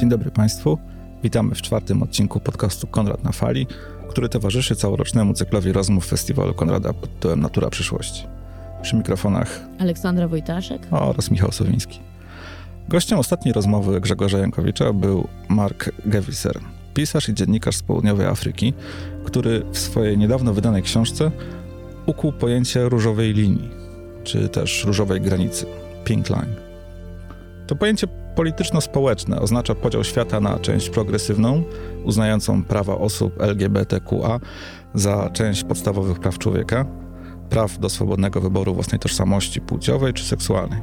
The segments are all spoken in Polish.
Dzień dobry Państwu. Witamy w czwartym odcinku podcastu Konrad na Fali, który towarzyszy całorocznemu cyklowi rozmów Festiwalu Konrada pod tytułem Natura Przyszłości. Przy mikrofonach Aleksandra Wojtaszek oraz Michał Sowiński. Gościem ostatniej rozmowy Grzegorza Jankowicza był Mark Gewiser, pisarz i dziennikarz z południowej Afryki, który w swojej niedawno wydanej książce ukuł pojęcie różowej linii, czy też różowej granicy, pink line. To pojęcie polityczno-społeczne oznacza podział świata na część progresywną, uznającą prawa osób LGBTQA za część podstawowych praw człowieka, praw do swobodnego wyboru własnej tożsamości płciowej czy seksualnej.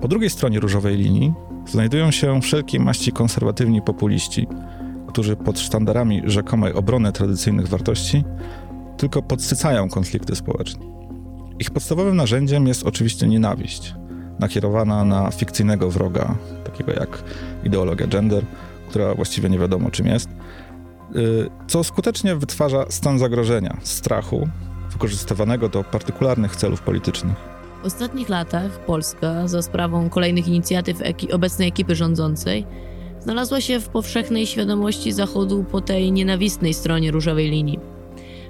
Po drugiej stronie różowej linii znajdują się wszelkiej maści konserwatywni populiści, którzy pod sztandarami rzekomej obrony tradycyjnych wartości tylko podsycają konflikty społeczne. Ich podstawowym narzędziem jest oczywiście nienawiść, nakierowana na fikcyjnego wroga, takiego jak ideologia gender, która właściwie nie wiadomo czym jest, y, co skutecznie wytwarza stan zagrożenia, strachu, wykorzystywanego do partykularnych celów politycznych. W ostatnich latach Polska, za sprawą kolejnych inicjatyw eki obecnej ekipy rządzącej, znalazła się w powszechnej świadomości Zachodu po tej nienawistnej stronie różowej linii.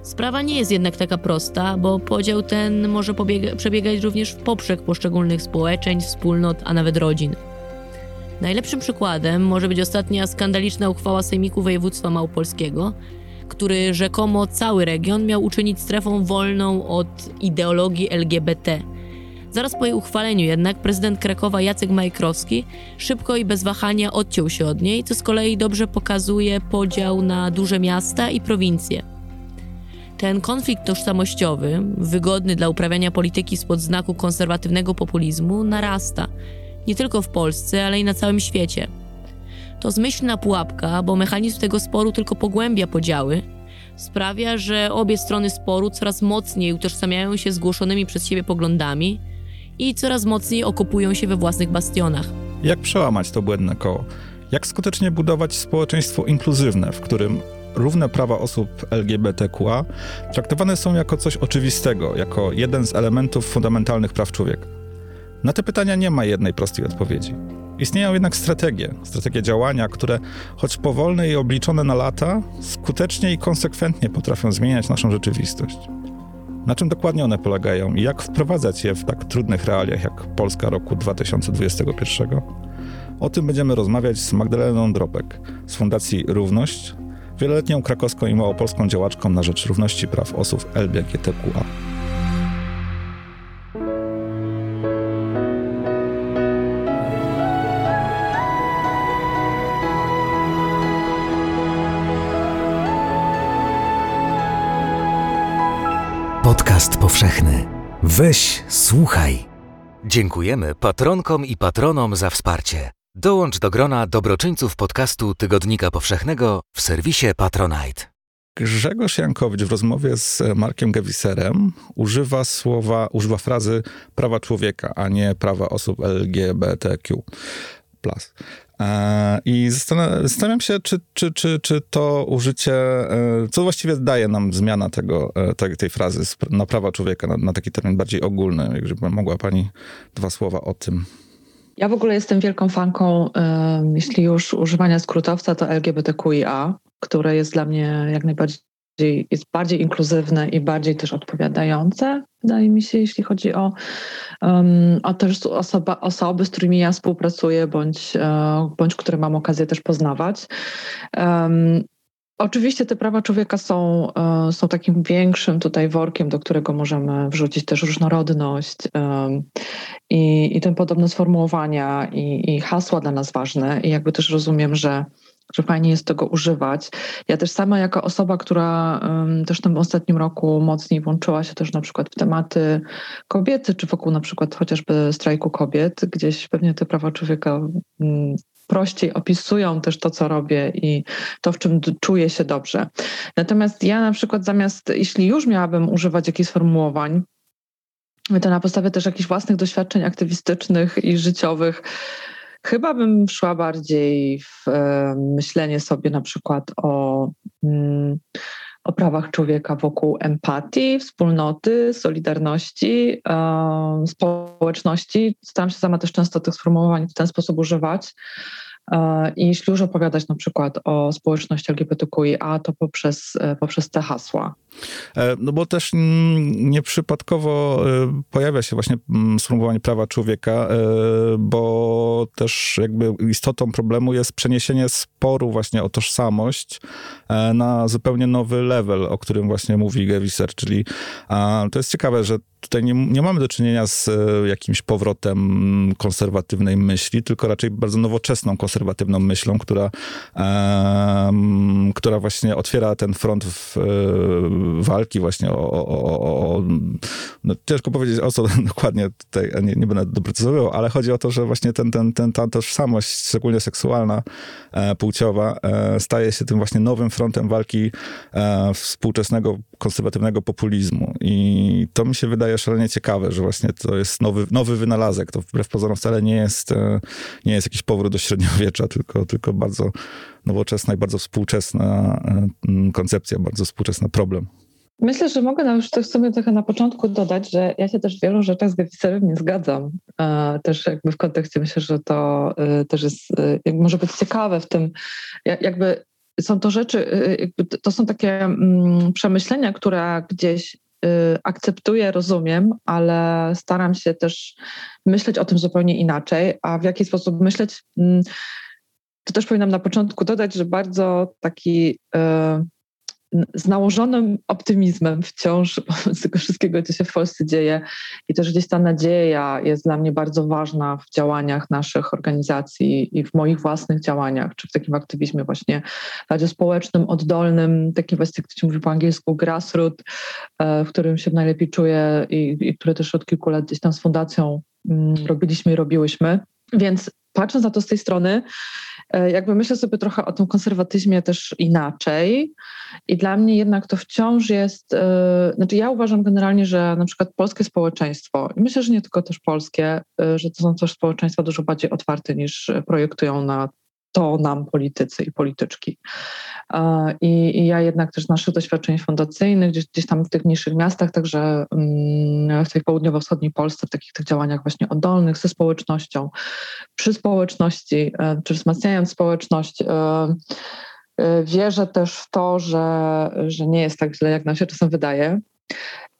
Sprawa nie jest jednak taka prosta, bo podział ten może przebiegać również w poprzek poszczególnych społeczeństw, wspólnot, a nawet rodzin. Najlepszym przykładem może być ostatnia skandaliczna uchwała Sejmiku Województwa Małopolskiego, który rzekomo cały region miał uczynić strefą wolną od ideologii LGBT. Zaraz po jej uchwaleniu jednak prezydent Krakowa Jacek Majkrowski szybko i bez wahania odciął się od niej, co z kolei dobrze pokazuje podział na duże miasta i prowincje. Ten konflikt tożsamościowy, wygodny dla uprawiania polityki spod znaku konserwatywnego populizmu, narasta nie tylko w Polsce, ale i na całym świecie. To zmyślna pułapka, bo mechanizm tego sporu tylko pogłębia podziały, sprawia, że obie strony sporu coraz mocniej utożsamiają się zgłoszonymi przez siebie poglądami i coraz mocniej okopują się we własnych bastionach. Jak przełamać to błędne koło? Jak skutecznie budować społeczeństwo inkluzywne, w którym równe prawa osób LGBTQA traktowane są jako coś oczywistego, jako jeden z elementów fundamentalnych praw człowieka? Na te pytania nie ma jednej prostej odpowiedzi. Istnieją jednak strategie, strategie działania, które choć powolne i obliczone na lata, skutecznie i konsekwentnie potrafią zmieniać naszą rzeczywistość. Na czym dokładnie one polegają i jak wprowadzać je w tak trudnych realiach jak Polska roku 2021? O tym będziemy rozmawiać z Magdaleną Dropek z Fundacji Równość, wieloletnią krakowską i małopolską działaczką na rzecz równości praw osób LGBTQA. Podcast powszechny. Weź, słuchaj. Dziękujemy patronkom i patronom za wsparcie. Dołącz do grona dobroczyńców podcastu Tygodnika Powszechnego w serwisie Patronite. Grzegorz Jankowicz w rozmowie z Markiem Gewiserem używa słowa, używa frazy prawa człowieka, a nie prawa osób LGBTQ. E, I zastanawiam się, czy, czy, czy, czy to użycie, e, co właściwie daje nam zmiana tego, e, tej, frazy na prawa człowieka, na, na taki termin bardziej ogólny. Jakby mogła pani dwa słowa o tym ja w ogóle jestem wielką fanką, jeśli już używania skrótowca, to LGBTQIA, które jest dla mnie jak najbardziej jest bardziej inkluzywne i bardziej też odpowiadające, wydaje mi się, jeśli chodzi o, um, o też osoba, osoby, z którymi ja współpracuję, bądź, uh, bądź które mam okazję też poznawać. Um, Oczywiście te prawa człowieka są, e, są takim większym tutaj workiem, do którego możemy wrzucić też różnorodność i, i ten podobne sformułowania i, i hasła dla nas ważne. I jakby też rozumiem, że że fajnie jest tego używać. Ja też sama jako osoba, która też w tym ostatnim roku mocniej włączyła się też na przykład w tematy kobiety, czy wokół na przykład chociażby strajku kobiet, gdzieś pewnie te prawa człowieka um, prościej opisują też to, co robię i to, w czym czuję się dobrze. Natomiast ja na przykład zamiast, jeśli już miałabym używać jakichś sformułowań, to na podstawie też jakichś własnych doświadczeń aktywistycznych i życiowych, chyba bym szła bardziej w e, myślenie sobie na przykład o. Mm, o prawach człowieka wokół empatii, wspólnoty, solidarności, społeczności. Staram się sama też często tych sformułowań w ten sposób używać. I jeśli już opowiadać na przykład o społeczności LGBTQIA, to poprzez, poprzez te hasła. No bo też mm, nieprzypadkowo pojawia się właśnie mm, sformułowanie prawa człowieka, bo też jakby istotą problemu jest przeniesienie sporu właśnie o tożsamość na zupełnie nowy level, o którym właśnie mówi Gewiser, czyli to jest ciekawe, że tutaj nie, nie mamy do czynienia z e, jakimś powrotem konserwatywnej myśli, tylko raczej bardzo nowoczesną konserwatywną myślą, która, e, która właśnie otwiera ten front w, e, walki właśnie o, o, o, o no, ciężko powiedzieć o co dokładnie tutaj, nie, nie będę doprecyzował, ale chodzi o to, że właśnie ten, ten, ten, ta tożsamość, szczególnie seksualna, e, płciowa, e, staje się tym właśnie nowym frontem walki e, współczesnego konserwatywnego populizmu i to mi się wydaje wydaje szalenie ciekawe, że właśnie to jest nowy, nowy wynalazek. To wbrew pozorom wcale nie jest, e, nie jest jakiś powrót do średniowiecza, tylko, tylko bardzo nowoczesna i bardzo współczesna e, koncepcja, bardzo współczesny problem. Myślę, że mogę nam już sobie trochę na początku dodać, że ja się też w wielu rzeczach z Gewiserem nie zgadzam. E, też jakby w kontekście myślę, że to też jest, może być ciekawe w tym, jakby są to rzeczy, to są takie mm, przemyślenia, które gdzieś akceptuję, rozumiem, ale staram się też myśleć o tym zupełnie inaczej. A w jaki sposób myśleć? Mm, to też powinnam na początku dodać, że bardzo taki y, z nałożonym optymizmem wciąż wobec tego wszystkiego, co się w Polsce dzieje. I też gdzieś ta nadzieja jest dla mnie bardzo ważna w działaniach naszych organizacji i w moich własnych działaniach, czy w takim aktywizmie właśnie bardziej społecznym, oddolnym, takim właśnie, jak to się mówi po angielsku, grassroot, e, w którym się najlepiej czuję i, i które też od kilku lat gdzieś tam z fundacją mm, robiliśmy i robiłyśmy. Więc patrząc na to z tej strony, jakby myślę sobie trochę o tym konserwatyzmie też inaczej. I dla mnie jednak to wciąż jest, e, znaczy ja uważam generalnie, że na przykład polskie społeczeństwo, i myślę, że nie tylko też polskie, e, że to są też społeczeństwa dużo bardziej otwarte niż projektują na to nam politycy i polityczki. I, I, ja jednak też z naszych doświadczeń fundacyjnych, gdzieś, gdzieś tam w tych mniejszych miastach, także mm, w tej południowo-wschodniej Polsce, w takich tych działaniach właśnie oddolnych ze społecznością, przy społeczności, e, czy wzmacniając społeczność, e, e, wierzę też w to, że, że nie jest tak źle, jak nam się czasem wydaje.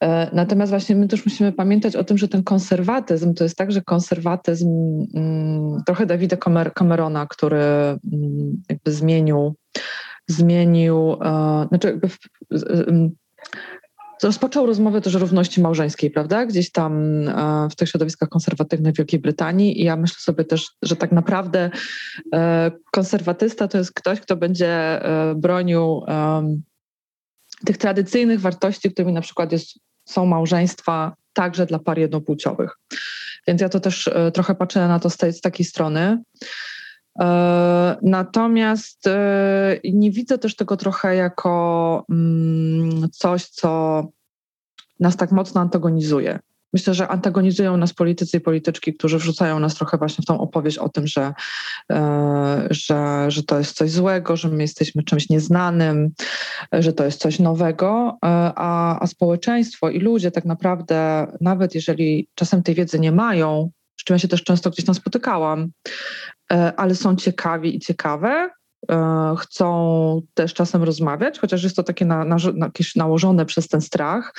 E, natomiast właśnie my też musimy pamiętać o tym, że ten konserwatyzm to jest także konserwatyzm mm, trochę Dawida Camerona, który mm, jakby zmienił, zmienił, e, znaczy jakby rozpoczął rozmowę też o równości małżeńskiej, prawda? Gdzieś tam e, w tych środowiskach konserwatywnych Wielkiej Brytanii i ja myślę sobie też, że tak naprawdę konserwatysta to jest ktoś, kto będzie bronił tych tradycyjnych wartości, którymi na przykład jest są małżeństwa także dla par jednopłciowych. Więc ja to też e, trochę patrzę na to z, tej, z takiej strony. E, natomiast e, nie widzę też tego trochę jako mm, coś, co nas tak mocno antagonizuje. Myślę, że antagonizują nas politycy i polityczki, którzy wrzucają nas trochę właśnie w tą opowieść o tym, że, e, że, że to jest coś złego, że my jesteśmy czymś nieznanym, że to jest coś nowego, e, a, a społeczeństwo i ludzie tak naprawdę, nawet jeżeli czasem tej wiedzy nie mają, z czym ja się też często gdzieś tam spotykałam, e, ale są ciekawi i ciekawe, chcą też czasem rozmawiać, chociaż jest to takie na, na, na, jakieś nałożone przez ten strach,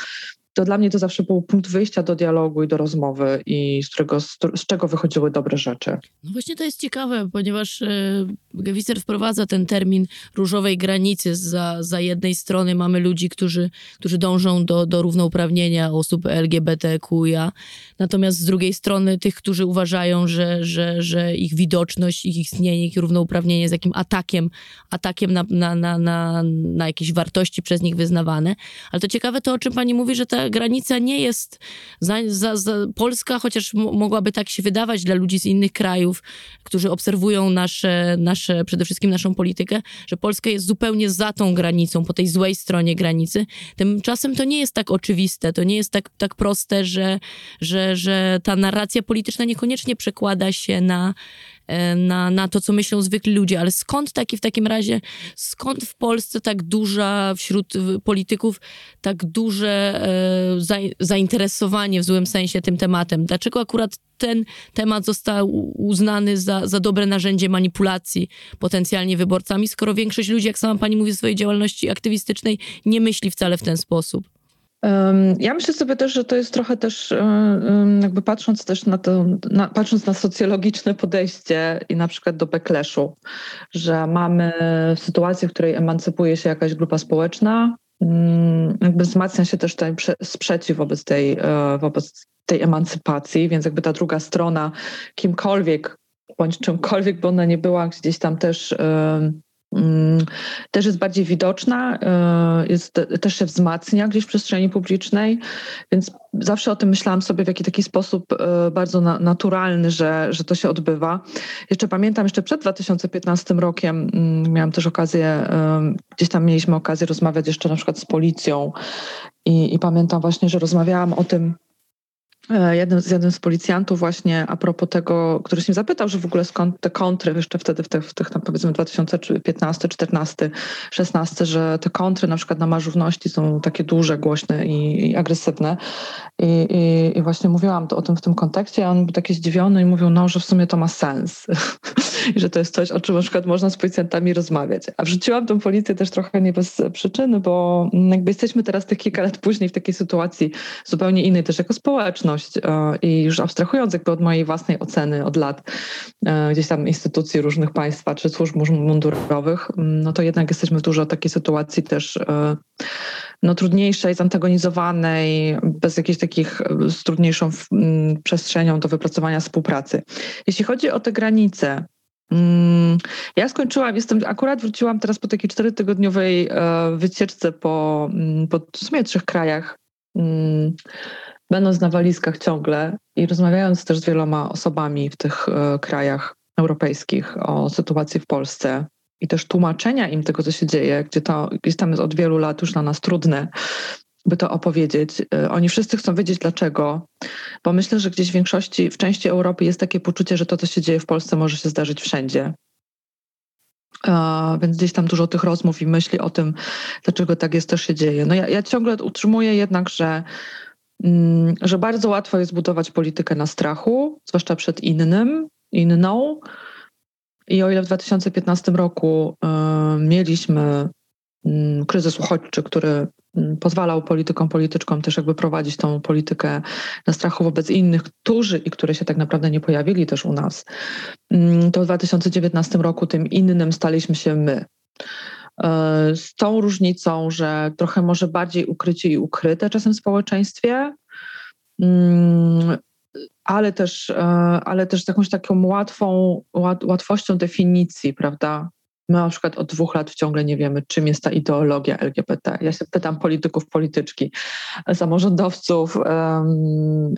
to dla mnie to zawsze był punkt wyjścia do dialogu i do rozmowy i z, którego, z, z czego wychodziły dobre rzeczy. No właśnie to jest ciekawe, ponieważ e, Gewiser wprowadza ten termin różowej granicy. Za, za jednej strony mamy ludzi, którzy, którzy dążą do, do równouprawnienia osób LGBTQIA, natomiast z drugiej strony tych, którzy uważają, że, że, że ich widoczność, ich istnienie, ich równouprawnienie jest jakim atakiem, atakiem na, na, na, na, na jakieś wartości przez nich wyznawane. Ale to ciekawe to, o czym pani mówi, że ta granica nie jest za, za, za Polska, chociaż mogłaby tak się wydawać dla ludzi z innych krajów, którzy obserwują nasze, nasze, przede wszystkim naszą politykę, że Polska jest zupełnie za tą granicą, po tej złej stronie granicy. Tymczasem to nie jest tak oczywiste, to nie jest tak, tak proste, że, że, że ta narracja polityczna niekoniecznie przekłada się na na, na to, co myślą zwykli ludzie. Ale skąd taki w takim razie, skąd w Polsce tak duża, wśród polityków, tak duże e, zainteresowanie w złym sensie tym tematem? Dlaczego akurat ten temat został uznany za, za dobre narzędzie manipulacji potencjalnie wyborcami, skoro większość ludzi, jak sama pani mówi w swojej działalności aktywistycznej, nie myśli wcale w ten sposób? Ja myślę sobie też, że to jest trochę też, e, jakby patrząc też na to, na, patrząc na socjologiczne podejście i na przykład do backlashu, że mamy sytuację, w której emancypuje się jakaś grupa społeczna, mm, jakby wzmacnia się też ten sprzeciw wobec tej, e, wobec tej emancypacji, więc jakby ta druga strona kimkolwiek bądź czymkolwiek by ona nie była, gdzieś tam też też jest bardziej widoczna, y, jest, też się wzmacnia gdzieś w przestrzeni publicznej, więc zawsze o tym myślałam sobie w jakiś taki sposób y, bardzo naturalny, że, że to się odbywa. Jeszcze pamiętam, jeszcze przed 2015 rokiem mm, miałam też okazję, y, gdzieś tam mieliśmy okazję rozmawiać jeszcze na przykład z policją i, i pamiętam właśnie, że rozmawiałam o tym, E, jeden z, jeden z policjantów właśnie a propos tego, który się zapytał, że w ogóle skąd te kontry jeszcze wtedy w tych, w tych tam powiedzmy 2015, 14, 16, że te kontry na przykład na marzówności są takie duże, głośne i, i agresywne. I, i, I, właśnie mówiłam to, o tym w tym kontekście, a on był taki zdziwiony i mówił, no, że w sumie to ma sens. I że to jest coś, o czym na przykład można z policjantami rozmawiać. A wrzuciłam tą policję też trochę nie bez przyczyny, bo jakby jesteśmy teraz te kilka lat później w takiej sytuacji zupełnie innej też jako społeczność, E, i już abstrahując jakby od mojej własnej oceny od lat e, gdzieś tam instytucji różnych państwa czy służb mundurowych, mm, no to jednak jesteśmy w dużo takiej sytuacji też e, no, trudniejszej, zantagonizowanej, bez jakichś takich z trudniejszą mm, przestrzenią do wypracowania współpracy. Jeśli chodzi o te granice, mm, ja skończyłam, jestem, akurat wróciłam teraz po takiej czterotygodniowej wycieczce po, po w sumie trzech krajach będąc na walizkach ciągle i rozmawiając też z wieloma osobami w tych e, krajach europejskich o sytuacji w Polsce i też tłumaczenia im tego, co się dzieje, gdzie to gdzieś tam jest od wielu lat już dla nas trudne, by to opowiedzieć. E, oni wszyscy chcą wiedzieć dlaczego, bo myślę, że gdzieś w większości, w części Europy jest takie poczucie, że to, co się dzieje w Polsce, może się zdarzyć wszędzie. Uh, więc gdzieś tam dużo tych rozmów i myśli o tym, dlaczego tak jest, też się dzieje. No ja, ja ciągle utrzymuję jednak, że że bardzo łatwo jest budować politykę na strachu, zwłaszcza przed innym, inną. I o ile w 2015 roku y, mieliśmy y, kryzys uchodźczy, który y, pozwalał politykom, polityczkom też jakby prowadzić tą politykę na strachu wobec innych, którzy i które się tak naprawdę nie pojawili też u nas, mm, to w 2019 roku tym innym staliśmy się my. E, z tą różnicą, że trochę może bardziej ukrycie i ukryte czasem w społeczeństwie, mm, ale też, e, ale też z jakąś taką łatwą, łatwością definicji, prawda? My na przykład od dwóch lat ciągle nie wiemy, czym jest ta ideologia LGBT. Ja się pytam polityków, polityczki, samorządowców, um,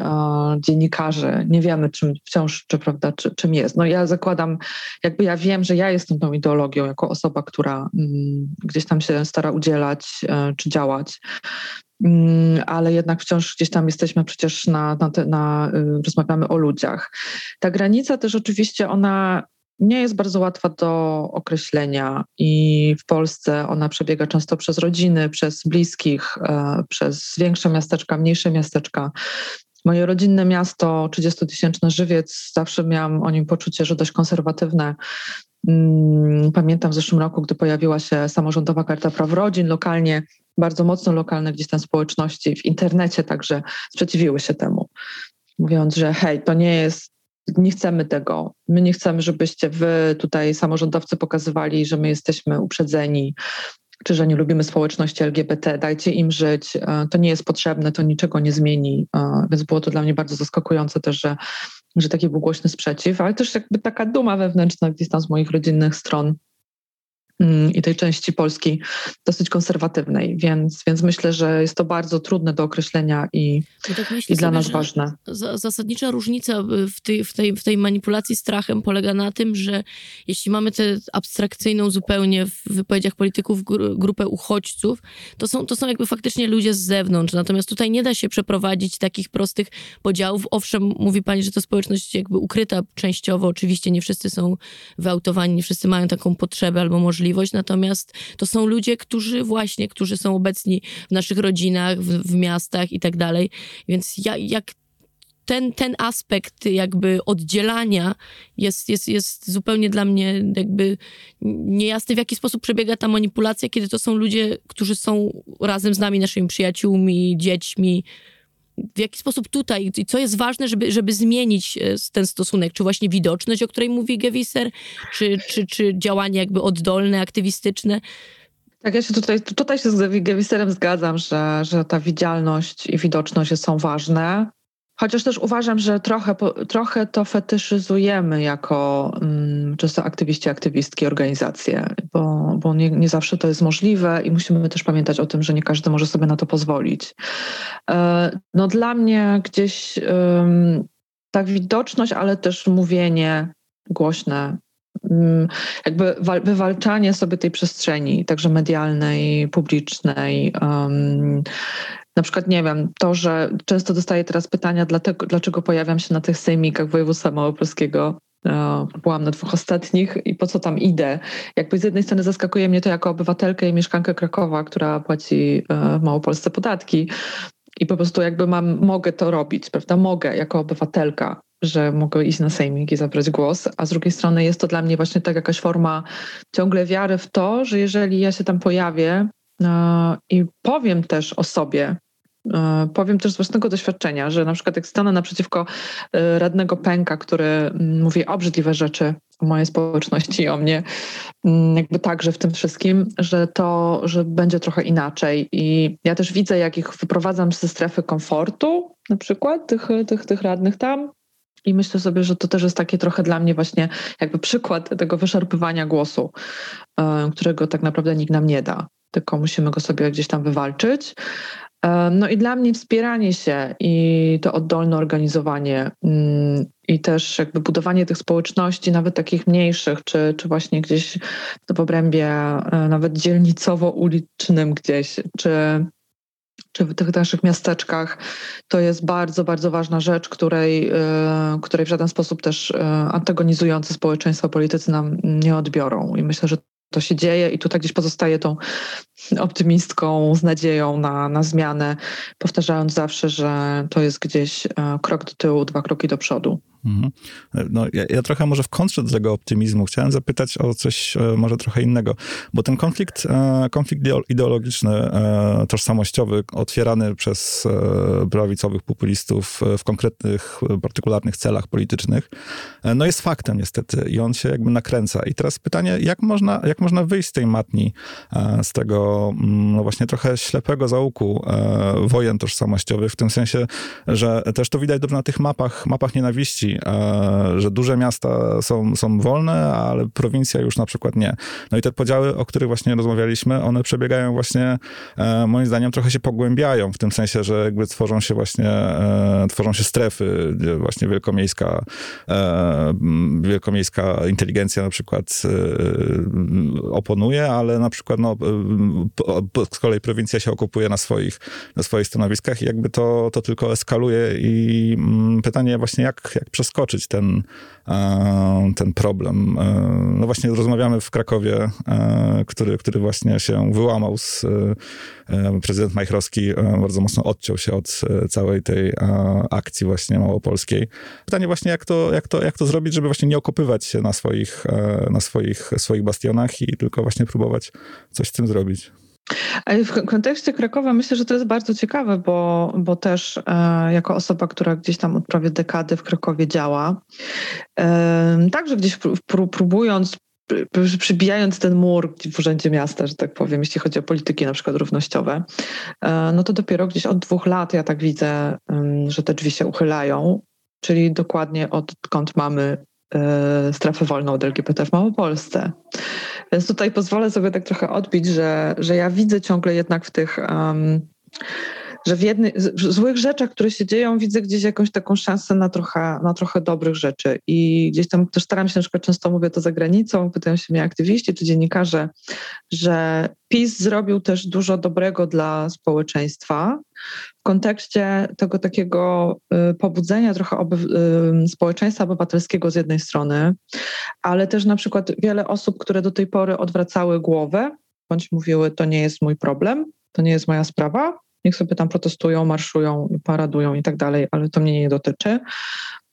dziennikarzy. Nie wiemy, czym wciąż, czy, prawda, czy, czym jest. No ja zakładam, jakby ja wiem, że ja jestem tą ideologią jako osoba, która um, gdzieś tam się stara udzielać um, czy działać mm, ale jednak wciąż gdzieś tam jesteśmy przecież na, na, te, na, y, rozmawiamy o ludziach. Ta granica też oczywiście ona nie jest bardzo łatwa do określenia i w Polsce ona przebiega często przez rodziny, przez bliskich, e, przez większe miasteczka, mniejsze miasteczka. Moje rodzinne miasto, 30-tysięczny Żywiec, zawsze miałam o nim poczucie, że dość konserwatywne. Mm, pamiętam w zeszłym roku, gdy pojawiła się samorządowa karta praw rodzin lokalnie, bardzo mocno lokalne gdzieś tam społeczności, w internecie także sprzeciwiły się temu mówiąc, że hej, to nie jest nie chcemy tego. My nie chcemy, żebyście wy tutaj samorządowcy pokazywali, że my jesteśmy uprzedzeni, czy że nie lubimy społeczności LGBT, dajcie im żyć. E, to nie jest potrzebne, to niczego nie zmieni. E, więc było to dla mnie bardzo zaskakujące też, że, że taki był głośny sprzeciw, ale też jakby taka duma wewnętrzna gdzieś tam z moich rodzinnych stron i tej części Polski dosyć konserwatywnej, więc, więc myślę, że jest to bardzo trudne do określenia i, no tak i dla nas ważne. Zasadnicza różnica w tej, w, tej, w tej manipulacji strachem polega na tym, że jeśli mamy tę abstrakcyjną zupełnie w wypowiedziach polityków grupę uchodźców, to są, to są jakby faktycznie ludzie z zewnątrz, natomiast tutaj nie da się przeprowadzić takich prostych podziałów. Owszem, mówi pani, że to społeczność jakby ukryta częściowo, oczywiście nie wszyscy są wyautowani, nie wszyscy mają taką potrzebę albo możliwość, natomiast to są ludzie, którzy właśnie, którzy są obecni w naszych rodzinach, w, w miastach i tak dalej. Więc ja, jak ten, ten aspekt jakby oddzielania jest, jest, jest zupełnie dla mnie jakby niejasny, w jaki sposób przebiega ta manipulacja, kiedy to są ludzie, którzy są razem z nami, naszymi przyjaciółmi, dziećmi, w jaki sposób tutaj i co jest ważne, żeby, żeby zmienić e, ten stosunek? Czy właśnie widoczność, o której mówi Gewiser, czy, czy, czy działanie jakby oddolne, aktywistyczne? Tak, ja się tutaj, tutaj się z Gewiserem zgadzam, że, że ta widzialność i widoczność są ważne. Chociaż też uważam, że trochę, trochę to fetyszyzujemy jako um, często aktywiści, aktywistki, organizacje, bo, bo nie, nie, zawsze to jest możliwe i musimy też pamiętać o tym, że nie każdy może sobie na to pozwolić. E, no dla mnie gdzieś um, ta widoczność, ale też mówienie głośne, um, jakby wywalczanie sobie tej przestrzeni, także medialnej, publicznej, na przykład, nie wiem, to, że często dostaję teraz pytania, dlatego, dlaczego pojawiam się na tych sejmikach województwa małopolskiego. E, byłam na dwóch ostatnich i po co tam idę? Jakby z jednej strony zaskakuje mnie to jako obywatelkę i mieszkankę Krakowa, która płaci e, w Małopolsce podatki i po prostu jakby mam, mogę to robić, prawda? Mogę jako obywatelka, że mogę iść na sejmik i zabrać głos, a z drugiej strony jest to dla mnie właśnie tak jakaś forma ciągle wiary w to, że jeżeli ja się tam pojawię, I powiem też o sobie, e, powiem też z własnego doświadczenia, że na przykład jak stanę naprzeciwko e, radnego pęka, który mm, mówi obrzydliwe rzeczy o mojej społeczności i o mnie, mm, jakby także w tym wszystkim, że to, że będzie trochę inaczej. I ja też widzę, jak ich wyprowadzam ze strefy komfortu, na przykład tych, tych, tych radnych tam, i myślę sobie, że to też jest takie trochę dla mnie właśnie jakby przykład tego wyszarpywania głosu, e, którego tak naprawdę nikt nam nie da tylko musimy go sobie gdzieś tam wywalczyć. E, no i dla mnie wspieranie się i to oddolne organizowanie mm, i też jakby budowanie tych społeczności, nawet takich mniejszych, czy, czy właśnie gdzieś w obrębie e, nawet dzielnicowo-ulicznym gdzieś, czy, czy w tych naszych miasteczkach, to jest bardzo, bardzo ważna rzecz, której, e, której w żaden sposób też antagonizujące społeczeństwo politycy nam nie odbiorą. I myślę, że to się dzieje i tutaj gdzieś pozostaje tą optymistką z nadzieją na, na zmianę, powtarzając zawsze, że to jest gdzieś e, krok do tyłu, dwa kroki do przodu. Mhm. No, ja, ja, trochę może w kontrze do tego optymizmu chciałem zapytać o coś e, może trochę innego, bo ten konflikt, e, konflikt ideologiczny, tożsamościowy, otwierany przez prawicowych populistów w konkretnych, partykularnych celach politycznych, no jest faktem niestety i on się jakby nakręca. I teraz pytanie, jak można, jak można wyjść z tej matni, z tego mm, no właśnie trochę ślepego zaułku wojen tożsamościowych, w tym sensie, że też to widać dobrze na tych mapach, mapach nienawiści, E, że duże miasta są, są wolne, ale prowincja już na przykład nie. No i te podziały, o których właśnie rozmawialiśmy, one przebiegają właśnie, e, moim zdaniem, trochę się pogłębiają, w tym sensie, że jakby tworzą się właśnie, e, tworzą się strefy, właśnie wielkomiejska, wielkomiejska inteligencja na przykład oponuje, ale na przykład no, z kolei prowincja się okupuje na swoich, na swoich stanowiskach i jakby to, to tylko eskaluje i mm, pytanie właśnie, jak, jak przeskoczyć ten, ten problem. E, no właśnie rozmawiamy w Krakowie, e, który, który właśnie się wyłamał z prezydent Majchrowski bardzo mocno odciął się od całej tej akcji właśnie małopolskiej. Pytanie właśnie, jak to, jak to, jak to zrobić, żeby właśnie nie okopywać się na swoich, na swoich, swoich bastionach i tylko właśnie próbować coś z tym zrobić. W kontekście Krakowa myślę, że to jest bardzo ciekawe, bo, bo też e, jako osoba, która gdzieś tam od prawie dekady w Krakowie działa, e, także gdzieś pró próbując przybijając ten mur w urzędzie miasta, że tak powiem, jeśli chodzi o polityki na przykład równościowe, e, no to dopiero gdzieś od dwóch lat ja tak widzę, że te drzwi się uchylają, czyli dokładnie odkąd mamy strefę wolną od LGBT w Małopolsce. Więc tutaj pozwolę sobie tak trochę odbić, że, że ja widzę ciągle jednak w tych um, że w, jednej, w złych rzeczach, które się dzieją, widzę gdzieś jakąś taką szansę na trochę, na trochę dobrych rzeczy. I gdzieś tam też staram się, na przykład często mówię to za granicą, pytają się mnie aktywiści czy dziennikarze, że PiS zrobił też dużo dobrego dla społeczeństwa w kontekście tego takiego y, pobudzenia trochę oby, y, społeczeństwa obywatelskiego z jednej strony, ale też na przykład wiele osób, które do tej pory odwracały głowę, bądź mówiły, to nie jest mój problem, to nie jest moja sprawa, niech sobie tam protestują, marszują, paradują i tak dalej, ale to mnie nie dotyczy.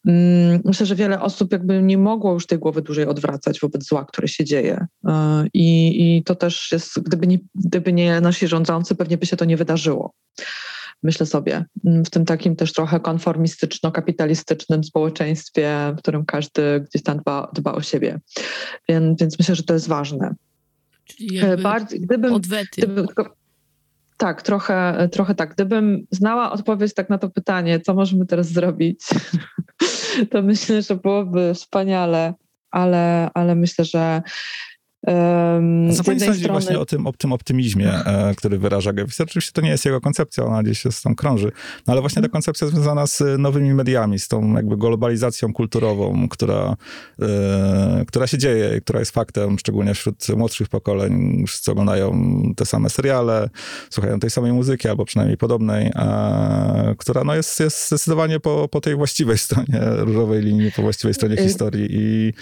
Mm, myślę, że wiele osób jakby nie mogło już tej głowy dłużej odwracać wobec zła, które się dzieje. E, I, i to też jest, gdyby nie, gdyby nie nasi rządzący, pewnie by się to nie wydarzyło myślę sobie, mm, w tym takim też trochę konformistyczno-kapitalistycznym społeczeństwie, w którym każdy gdzieś tam dba, dba o siebie. Więc, więc myślę, że to jest ważne. Czyli e, Bardziej, gdybym, odwety. Gdybym, tak, trochę, trochę tak. Gdybym znała odpowiedź tak na to pytanie, co możemy teraz zrobić, to myślę, że byłoby wspaniale, ale, ale myślę, że Um, Co pani sądzi strony... właśnie o tym, o tym optymizmie, e, który wyraża Gewisser? Oczywiście to nie jest jego koncepcja, ona gdzieś się tam krąży, no ale właśnie ta koncepcja związana z nowymi mediami, z tą jakby globalizacją kulturową, która, e, która się dzieje, która jest faktem, szczególnie wśród młodszych pokoleń, wszyscy oglądają te same seriale, słuchają tej samej muzyki, albo przynajmniej podobnej, która no jest, jest zdecydowanie po, po tej właściwej stronie różowej linii, po właściwej stronie y- historii i,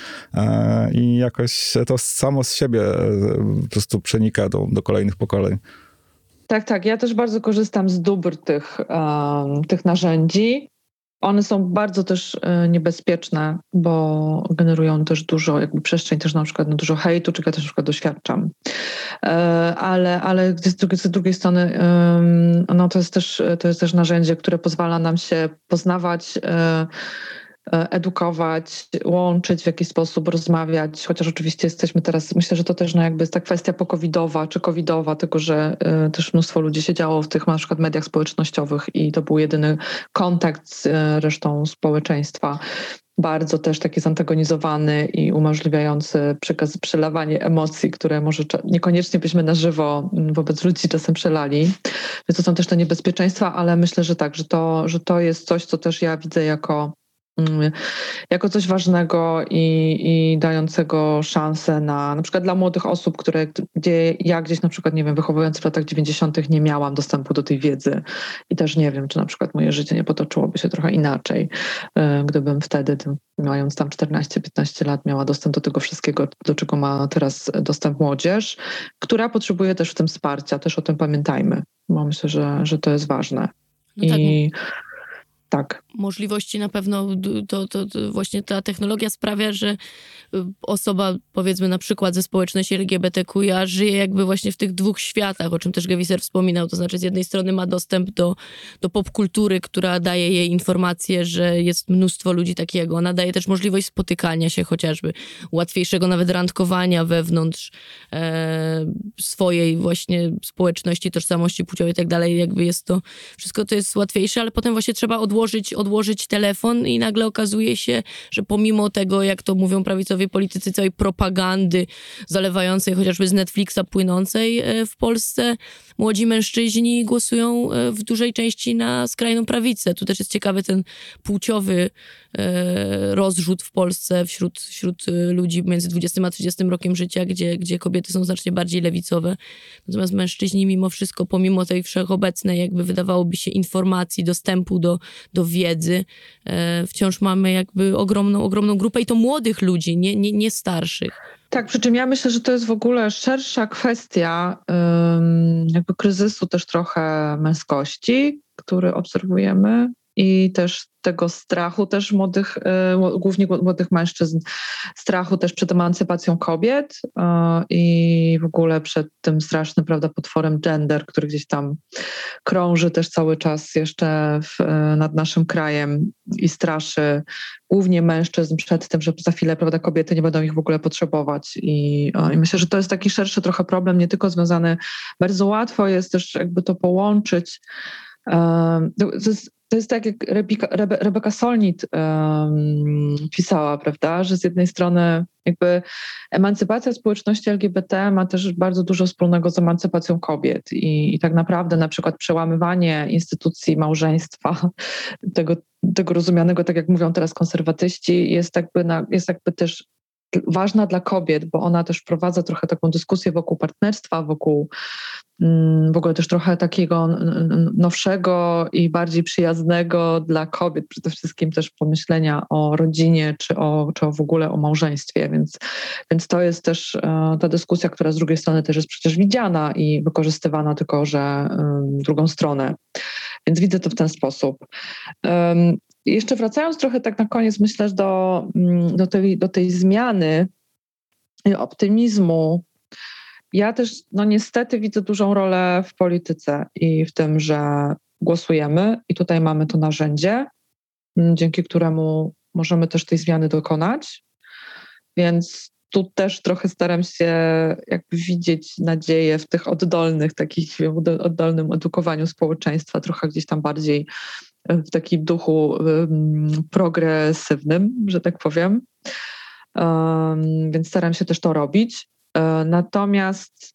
i jakoś to samo z siebie e, po prostu przenika do, do kolejnych pokoleń. Tak, tak. Ja też bardzo korzystam z dóbr tych, um, tych narzędzi. One są bardzo też e, niebezpieczne, bo generują też dużo, jakby przestrzeń też na przykład na dużo hejtu, czego ja też na przykład doświadczam. E, ale, ale z, drugiej, z drugiej strony no to, jest też, to jest też narzędzie, które pozwala nam się poznawać edukować, łączyć w jakiś sposób, rozmawiać, chociaż oczywiście jesteśmy teraz, myślę, że to też no jakby jest ta kwestia pokowidowa czy covidowa, tylko że y, też mnóstwo ludzi siedziało w tych na przykład mediach społecznościowych i to był jedyny kontakt z y, resztą społeczeństwa bardzo też taki zantagonizowany i umożliwiający przekaz, przelewanie emocji, które może niekoniecznie byśmy na żywo wobec ludzi czasem przelali. Więc to są też te niebezpieczeństwa, ale myślę, że tak, że to, że to jest coś, co też ja widzę jako Mm, jako coś ważnego i, i, dającego szansę na na przykład dla młodych osób, które gdzie ja gdzieś na przykład, nie wiem, wychowując w latach 90. nie miałam dostępu do tej wiedzy i też nie wiem, czy na przykład moje życie nie potoczyłoby się trochę inaczej, e, gdybym wtedy, mając tam 14-15 lat, miała dostęp do tego wszystkiego, do czego ma teraz dostęp młodzież, która potrzebuje też w tym wsparcia, też o tym pamiętajmy, bo myślę, że, że to jest ważne. No tak. I tak. Możliwości na pewno, to, to, to, właśnie ta technologia sprawia, że y, osoba, powiedzmy na przykład ze społeczności LGBTQIA, żyje jakby właśnie w tych dwóch światach, o czym też Gewiser wspominał. To znaczy, z jednej strony ma dostęp do, do popkultury, która daje jej informację, że jest mnóstwo ludzi jak ona, daje też możliwość spotykania się chociażby, łatwiejszego nawet randkowania wewnątrz e, swojej właśnie społeczności, tożsamości płciowej i tak dalej. Jakby jest to, wszystko to jest łatwiejsze, ale potem właśnie trzeba odłożyć odłożyć, odłożyć telefon i nagle okazuje się, że pomimo tego, jak to mówią prawicowi politycy, całej propagandy zalewającej chociażby z Netflixa płynącej e, w Polsce, młodzi mężczyźni głosują e, w dużej części na skrajną prawicę. Tu też jest ciekawy ten płciowy e, rozrzut w Polsce wśród, wśród ludzi między 20 a 30 rokiem życia, gdzie, gdzie kobiety są znacznie bardziej lewicowe. Natomiast mężczyźni mimo wszystko, pomimo tej wszechobecnej, jakby wydawałoby się informacji, dostępu do, do wiedzy, e, wciąż mamy jakby ogromną, ogromną grupę i to młodych ludzi, nie, nie, nie starszych. Tak, przy czym ja myślę, że to jest w ogóle szersza kwestia jakby kryzysu też trochę męskości, który obserwujemy i też tego strachu też młodych, e, głównie młodych mężczyzn, strachu też przed emancypacją kobiet e, i w ogóle przed tym strasznym, prawda, potworem gender, który gdzieś tam krąży też cały czas jeszcze w, e, nad naszym krajem i straszy głównie mężczyzn przed tym, że za chwilę, prawda, kobiety nie będą ich w ogóle potrzebować. I, i myślę, że to jest taki szerszy trochę problem, nie tylko związany, bardzo łatwo jest też jakby to połączyć to jest to jest tak, jak Rebeka, Rebe, Rebeka Solnit um, pisała, prawda, że z jednej strony Jakby emancypacja społeczności LGBT ma też bardzo dużo wspólnego z emancypacją kobiet. I, i tak naprawdę na przykład przełamywanie instytucji małżeństwa, tego, tego rozumianego, tak jak mówią teraz konserwatyści, jest jakby, na, jest jakby też ważna dla kobiet, bo ona też wprowadza trochę taką dyskusję wokół partnerstwa, wokół mm, w ogóle też trochę takiego nowszego i bardziej przyjaznego dla kobiet, przede wszystkim też pomyślenia o rodzinie czy o, czy w ogóle o małżeństwie, więc, więc to jest też e, ta dyskusja, która z drugiej strony też jest przecież widziana i wykorzystywana tylko, że drugą stronę. Więc widzę to w ten sposób. Jeszcze wracając trochę tak na koniec, myślę, do, mm, do, tej, do tej zmiany optymizmu. Ja też, no niestety, widzę dużą rolę w polityce i w tym, że głosujemy i tutaj mamy to narzędzie, mm, dzięki któremu możemy też tej zmiany dokonać. Więc tu też trochę staram się jakby widzieć nadzieję w tych oddolnych, takich oddolnym edukowaniu społeczeństwa, trochę gdzieś tam bardziej w takim duchu progresywnym, że tak powiem. Więc staram się też to robić. E, natomiast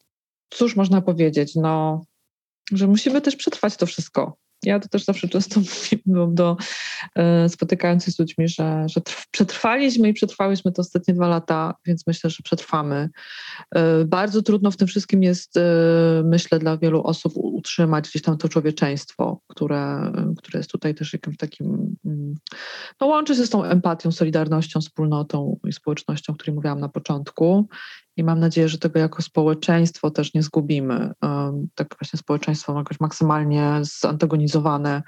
cóż można powiedzieć? No, że musimy też przetrwać to wszystko. Ja to też zawsze często mówię do e, spotykających się z ludźmi, że, że przetrwaliśmy i przetrwałyśmy to ostatnie dwa lata, więc myślę, że przetrwamy. E, bardzo trudno w tym wszystkim jest, e, myślę, dla wielu osób utrzymać gdzieś tam to człowieczeństwo, które, które jest tutaj też jakimś takim, mm, no łączy się z tą empatią, solidarnością, wspólnotą i społecznością, o której mówiłam na początku i mam nadzieję, że tego jako społeczeństwo też nie zgubimy. Tak właśnie społeczeństwo jakoś maksymalnie zantagonizowane.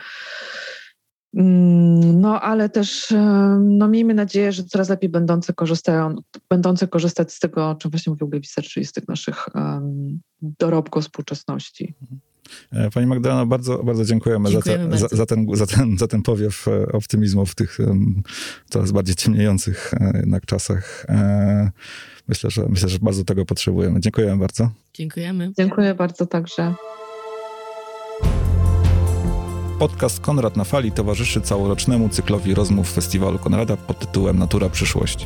Mm, no, ale też no, miejmy nadzieję, że coraz lepiej będące, korzystają, będące korzystać z tego, o czym właśnie mówił Gawiser, czyli z tych naszych um, dorobków współczesności. E, pani Magdalena, bardzo, bardzo dziękujemy, dziękujemy za, te, bardzo. Za, za, ten, za, ten, za ten powiew e, optymizmu w tych um, coraz bardziej ciemniejących e, jednak czasach myślę, że myślę, że bardzo tego potrzebujemy. Dziękujemy bardzo. Dziękujemy. Dziękuję bardzo także. Podcast Konrad na Fali towarzyszy całorocznemu cyklowi rozmów Festiwalu Konrada pod tytułem Natura Przyszłości.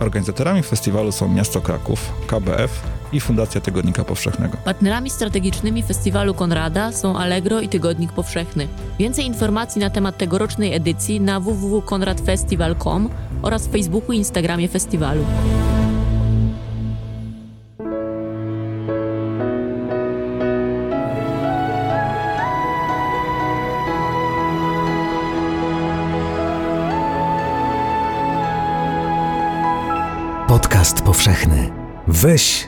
Organizatorami festiwalu są Miasto Kraków, KBF i Fundacja Tygodnika Powszechnego. Partnerami strategicznymi festiwalu Konrada są Allegro i Tygodnik Powszechny. Więcej informacji na temat tegorocznej edycji na www.konradfestival.com oraz w Facebooku i Instagramie festiwalu. Podcast powszechny. Weź,